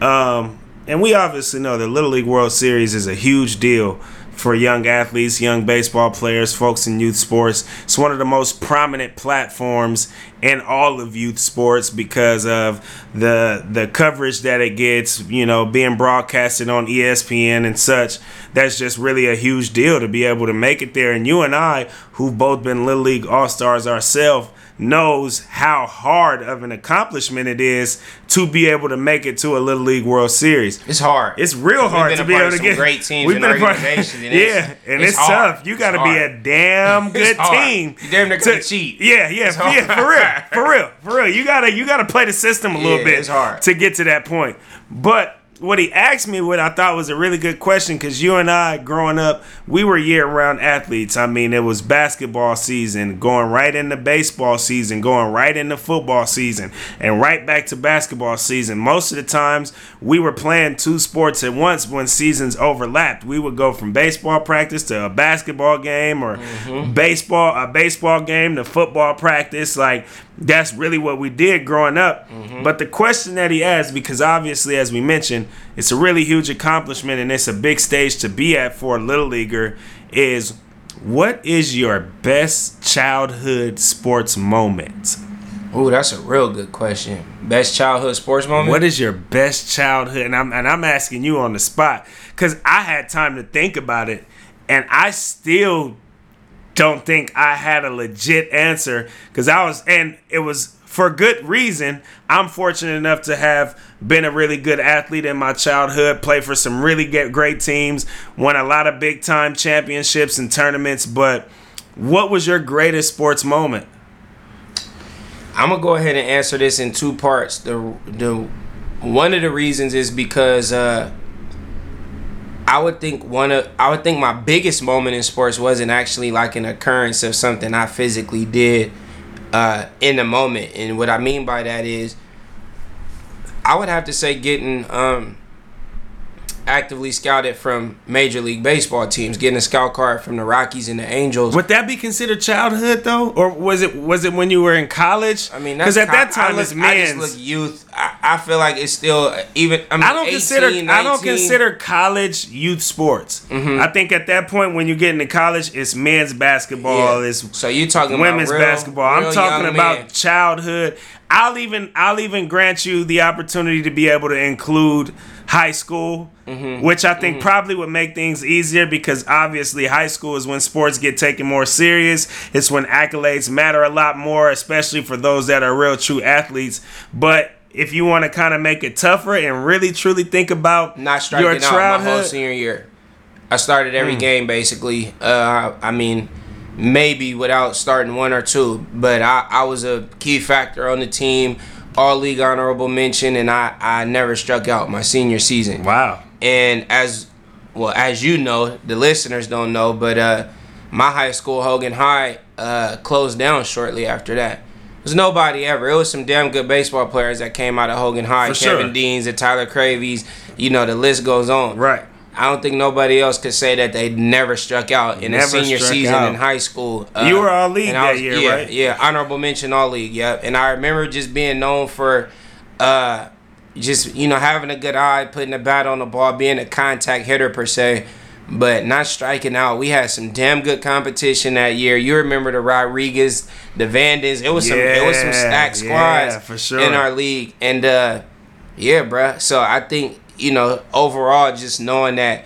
Um, and we obviously know the Little League World Series is a huge deal for young athletes, young baseball players, folks in youth sports. It's one of the most prominent platforms in all of youth sports because of the the coverage that it gets, you know, being broadcasted on ESPN and such. That's just really a huge deal to be able to make it there. And you and I, who've both been Little League All Stars ourselves, knows how hard of an accomplishment it is to be able to make it to a Little League World Series. It's hard. It's real hard to be able to get great teams we've been organizations, and yeah, and it's it's, tough. You got to be a damn good team. You damn near to- cheat. Yeah, yeah, yeah, for real, for real, for real. You gotta you gotta play the system a little Yeah, bit it's hard. to get to that point. But what he asked me, what I thought was a really good question, because you and I, growing up, we were year-round athletes. I mean, it was basketball season, going right into baseball season, going right into football season, and right back to basketball season. Most of the times, we were playing two sports at once when seasons overlapped. We would go from baseball practice to a basketball game, or mm-hmm. baseball a baseball game to football practice. Like that's really what we did growing up. Mm-hmm. But the question that he asked, because obviously, as we mentioned, it's a really huge accomplishment and it's a big stage to be at for a little leaguer, is what is your best childhood sports moment? Ooh, that's a real good question. Best childhood sports moment? What is your best childhood? And I'm and I'm asking you on the spot because I had time to think about it, and I still don't think I had a legit answer because I was, and it was for good reason. I'm fortunate enough to have been a really good athlete in my childhood, play for some really great teams, won a lot of big time championships and tournaments. But what was your greatest sports moment? I'm gonna go ahead and answer this in two parts. The the one of the reasons is because uh, I would think one of I would think my biggest moment in sports wasn't actually like an occurrence of something I physically did uh, in the moment, and what I mean by that is I would have to say getting um, actively scouted from Major League Baseball teams, getting a scout card from the Rockies and the Angels. Would that be considered childhood though, or was it was it when you were in college? I mean, because that's at that time I look, I just look youth. I, I feel like it's still even. I, mean, I don't 18, consider I don't consider college youth sports. Mm-hmm. I think at that point when you get into college, it's men's basketball, Yeah. it's So you talking women's about real, basketball. I'm talking about men. childhood. I'll even I'll even grant you the opportunity to be able to include high school, Mm-hmm. which I think probably would make things easier because obviously high school is when sports get taken more serious. It's when accolades matter a lot more, especially for those that are real true athletes. But if you want to kind of make it tougher and really truly think about not striking your out my whole senior year. I started every game basically. Uh, I mean, maybe without starting one or two, but I, I was a key factor on the team. All league honorable mention, and I, I never struck out my senior season. wow. And as well as you know, the listeners don't know, but uh, my high school, Hogan High, uh, closed down shortly after that. There's nobody ever. It was some damn good baseball players that came out of Hogan High, For Kevin sure. Deans and Tyler Cravies. You know, the list goes on. Right. I don't think nobody else could say that they never struck out in Never the senior season out. in high school. Uh, You were all league that was- year, yeah, right? Yeah, honorable mention all league. Yep. And I remember just being known for, uh, just you know having a good eye, putting the bat on the ball, being a contact hitter per se, but not striking out. We had some damn good competition that year. You remember the Rodriguez, the Vandens. It was some. It was some stacked squads yeah, for sure. in our league, and uh, yeah, bruh. So I think you know overall, just knowing that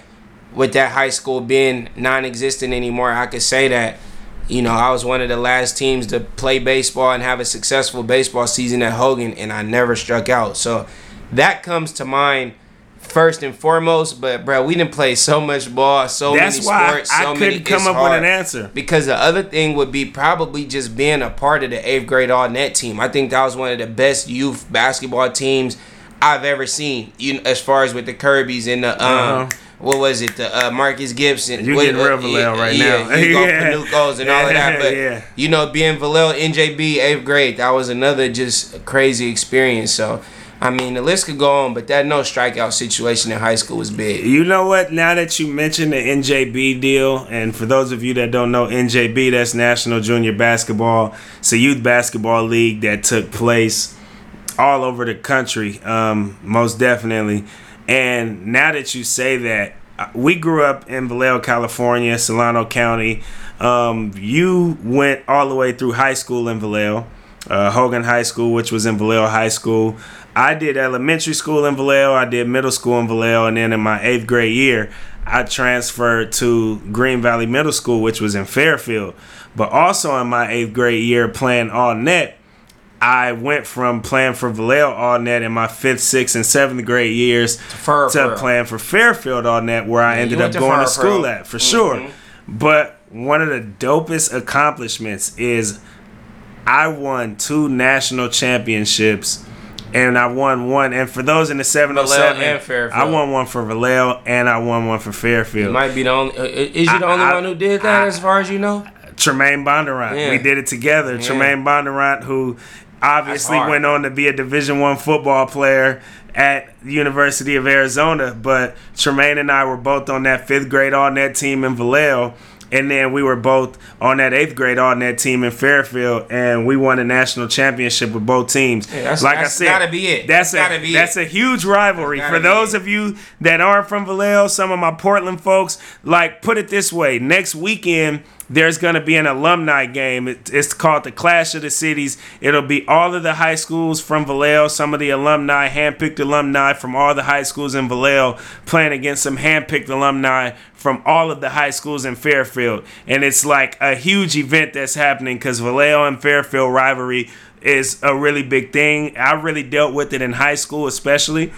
with that high school being non-existent anymore, I could say that you know I was one of the last teams to play baseball and have a successful baseball season at Hogan, and I never struck out. So that comes to mind first and foremost. But bro, we didn't play so much ball, so That's many why sports, I so couldn't many. come up with an answer. Because the other thing would be probably just being a part of the eighth grade all net team. I think that was one of the best youth basketball teams I've ever seen. You know, as far as with the Kirby's and the um. Uh-huh. What was it? The uh, Marcus Gibson. You getting real Vallejo right yeah, now. Hugo Yeah. Panucos and all of that. But Yeah. you know, being Vallejo NJB eighth grade, that was another just crazy experience. So, I mean, the list could go on, but that no strikeout situation in high school was big. You know what? Now that you mentioned the NJB deal, and for those of you that don't know NJB, that's National Junior Basketball. It's a youth basketball league that took place all over the country, um, most definitely. And now that you say that, uh, we grew up in Vallejo, California, Solano County. Um, you went all the way through high school in Vallejo, uh, Hogan High School, which was in Vallejo High School. I did elementary school in Vallejo. I did middle school in Vallejo, and then in my eighth grade year, I transferred to Green Valley Middle School, which was in Fairfield. But also in my eighth grade year, playing all net, I went from playing for Vallejo all net in my fifth, sixth, and seventh grade years Fur to playing for Fairfield all net, where I you ended up to going to school at for sure. But one of the dopest accomplishments is I won two national championships. And I won one, and for those in the 707, and Fairfield. I won one for Vallejo, and I won one for You Fairfield. might be the only. Uh, is you the I- only I- one who did that, I- as far as you know? Tremaine Bondurant. Yeah. We did it together. Tremaine Bondurant, who obviously went on to be a Division One football player at the University of Arizona. But Tremaine and I were both on that fifth grade all net team in Vallejo. And then we were both on that eighth grade on that team in Fairfield, and we won a national championship with both teams. Yeah, that's- like that's I said, gotta be it. That's That's a gotta be that's it. a huge rivalry for those it. of you that aren't from Vallejo. Some of my Portland folks, like put it this way: next weekend there's going to be an alumni game. It, it's called the Clash of the Cities. It'll be all of the high schools from Vallejo, some of the alumni, handpicked alumni from all the high schools in Vallejo, playing against some handpicked alumni from all of the high schools in Fairfield. And it's like a huge event that's happening because Vallejo and Fairfield rivalry is a really big thing. I really dealt with it in high school, especially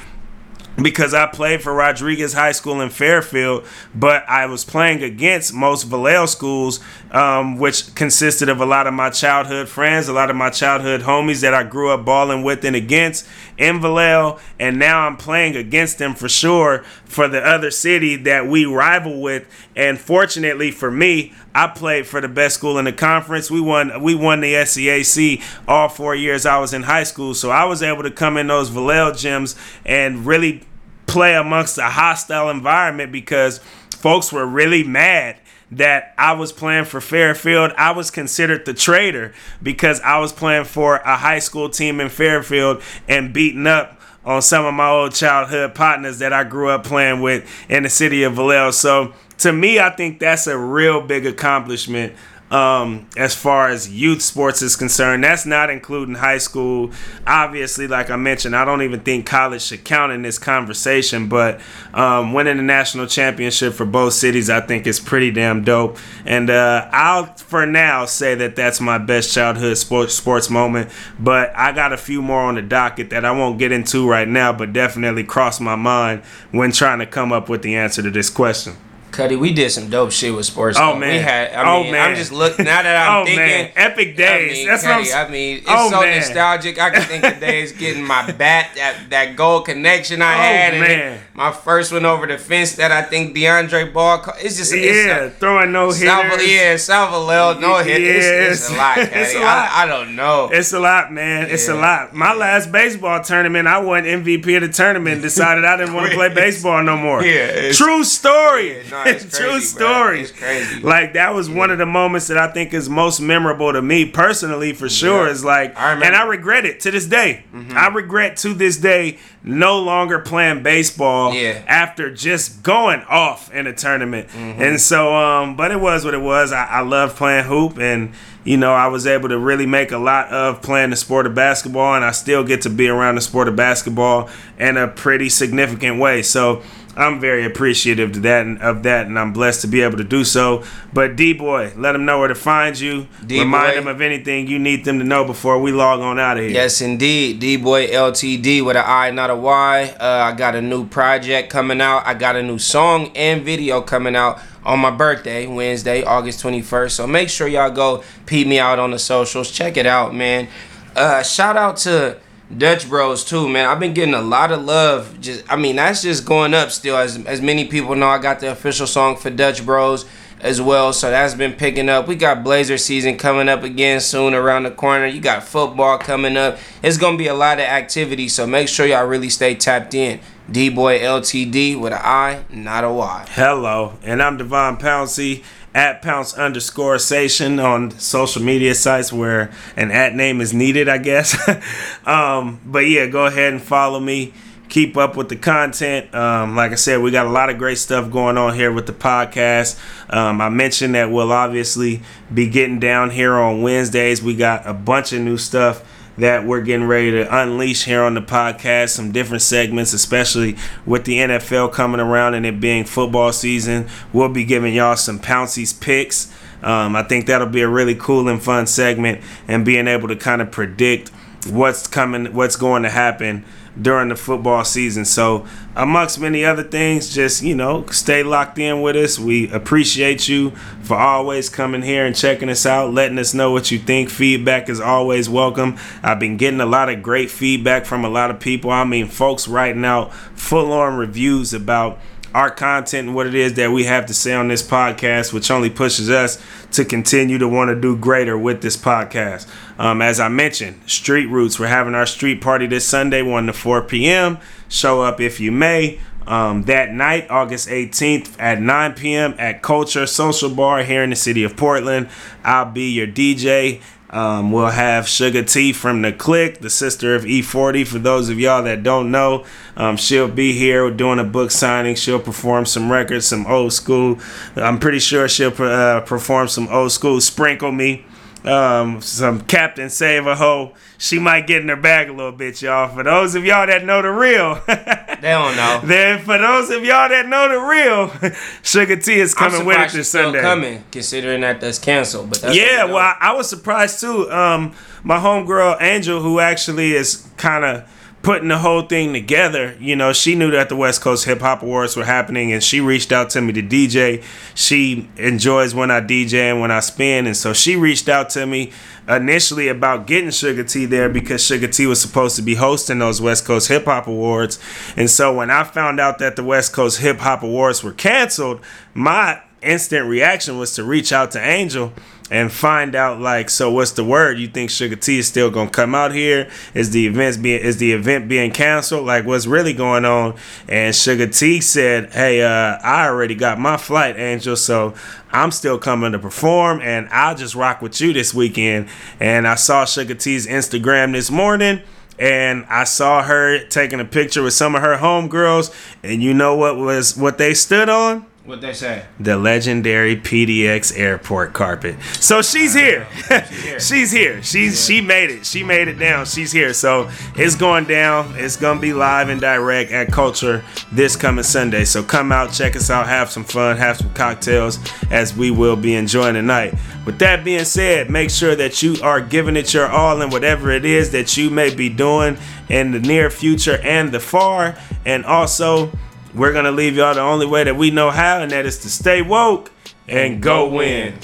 because I played for Rodriguez High School in Fairfield, but I was playing against most Vallejo schools, um, which consisted of a lot of my childhood friends, a lot of my childhood homies that I grew up balling with and against in Vallejo, and now I'm playing against them for sure for the other city that we rival with. And fortunately for me, I played for the best school in the conference. We won we won the SCAC all four years I was in high school. So I was able to come in those Vallejo gyms and really play amongst a hostile environment because folks were really mad that I was playing for Fairfield. I was considered the traitor because I was playing for a high school team in Fairfield and beating up on some of my old childhood partners that I grew up playing with in the city of Vallejo. So to me, I think that's a real big accomplishment um, as far as youth sports is concerned. That's not including high school. Obviously, like I mentioned, I don't even think college should count in this conversation. But um, winning the national championship for both cities, I think, is pretty damn dope. And uh, I'll, for now, say that that's my best childhood sports sports moment. But I got a few more on the docket that I won't get into right now, but definitely crossed my mind when trying to come up with the answer to this question. Cuddy, we did some dope shit with sports. Oh, though. man. we had. I Oh, mean, man. I'm just looking now that I'm Oh, thinking. man. Epic days. I mean, That's what I'm Cuddy, I mean, it's Oh, so man. nostalgic. I can think of days getting my bat, that that goal connection I Oh, had, and man. my first one over the fence that I think DeAndre Ball. ca- It's just it's Yeah, a, throwing no hitters. yeah, Salvalel, no hit. It's, it's a lot, Cuddy. It's a lot. I, I don't know. It's a lot, man. It's a lot. My last baseball tournament, I won MVP of the tournament. Decided I didn't want to play baseball no more. Yeah, true story. Yeah, no, true crazy, story. It's crazy. Like that was one of the moments that I think is most memorable to me personally, for sure. Yeah. Is like, I. Mm-hmm. and I regret it to this day. I regret to this day no longer playing baseball Yeah. after just going off in a tournament. Mm-hmm. And so, um, but it was what it was. I, I love playing hoop, and you know, I was able to really make a lot of playing the sport of basketball, and I still get to be around the sport of basketball in a pretty significant way. So. I'm very appreciative to that and of that, and I'm blessed to be able to do so. But D boy, let them know where to find you. D-Boy. Remind them of anything you need them to know before we log on out of here. Yes, indeed. D Boy LTD with an I, not a Y. Uh, I got a new project coming out. I got a new song and video coming out on my birthday, Wednesday, August 21st. So make sure y'all go peep me out on the socials. Check it out, man. Uh, shout out to Dutch Bros too, man. I've been getting a lot of love. Just, I mean, that's just going up still. As as many people know, I got the official song for Dutch Bros as well, so that's been picking up. We got Blazer season coming up again soon around the corner. You got football coming up. It's gonna be a lot of activity, so make sure y'all really stay tapped in. D Boy LTD with an I, not a Y. Hello, and I'm Devon Pouncey at Pounce underscore Station on social media sites where an at name is needed, I guess. um, but yeah, go ahead and follow me. Keep up with the content. Um, like I said, we got a lot of great stuff going on here with the podcast. Um, I mentioned that we'll obviously be getting down here on Wednesdays. We got a bunch of new stuff that we're getting ready to unleash here on the podcast. Some different segments, especially with the NFL coming around and it being football season. We'll be giving y'all some Pouncey's picks. Um, I think that'll be a really cool and fun segment, and being able to kind of predict what's coming, what's going to happen during the football season. So, amongst many other things, just you know, stay locked in with us. We appreciate you for always coming here and checking us out, letting us know what you think. Feedback is always welcome. I've been getting a lot of great feedback from a lot of people. I mean, folks writing out full on reviews about our content and what it is that we have to say on this podcast, which only pushes us to continue to want to do greater with this podcast. Um, as I mentioned, Street Roots, we're having our street party this Sunday, 1 to 4 p.m. Show up if you may. Um, that night, August 18th at 9 p.m. at Culture Social Bar here in the city of Portland. I'll be your DJ. Um, we'll have Sugar T from the Click, the sister of E40. For those of y'all that don't know, um, she'll be here doing a book signing. She'll perform some records, some old school. I'm pretty sure she'll uh, perform some old school Sprinkle Me um, some Captain Save a Ho. She might get in her bag a little bit, y'all. For those of y'all that know the real, they don't know. Then for those of y'all that know the real, Sugar T is coming with it this Sunday. Coming, considering that that's canceled. But that's yeah, well, I, I was surprised too. Um, my homegirl Angel, who actually is kind of putting the whole thing together, you know, she knew that the West Coast Hip Hop Awards were happening and she reached out to me to DJ. She enjoys when I DJ and when I spin. And so she reached out to me initially about getting Sugar T there because Sugar T was supposed to be hosting those West Coast Hip Hop Awards. And so when I found out that the West Coast Hip Hop Awards were canceled, my instant reaction was to reach out to Angel and find out like so what's the word? You think sugar t is still gonna come out here? Is the events being is the event being canceled? Like what's really going on? And sugar t said hey uh i already got my flight angel so i'm still coming to perform and i'll just rock with you this weekend. And i saw sugar t's instagram this morning and I saw her taking a picture with some of her homegirls, and you know what was what they stood on? What they say? The legendary PDX airport carpet. So she's here. she's here. She's she made it. She made it down. She's here. So it's going down. It's gonna be live and direct at Culture this coming Sunday. So come out, check us out, have some fun, have some cocktails as we will be enjoying the night. With that being said, make sure that you are giving it your all in whatever it is that you may be doing in the near future and the far. And also we're going to leave y'all the only way that we know how, and that is to stay woke and go win.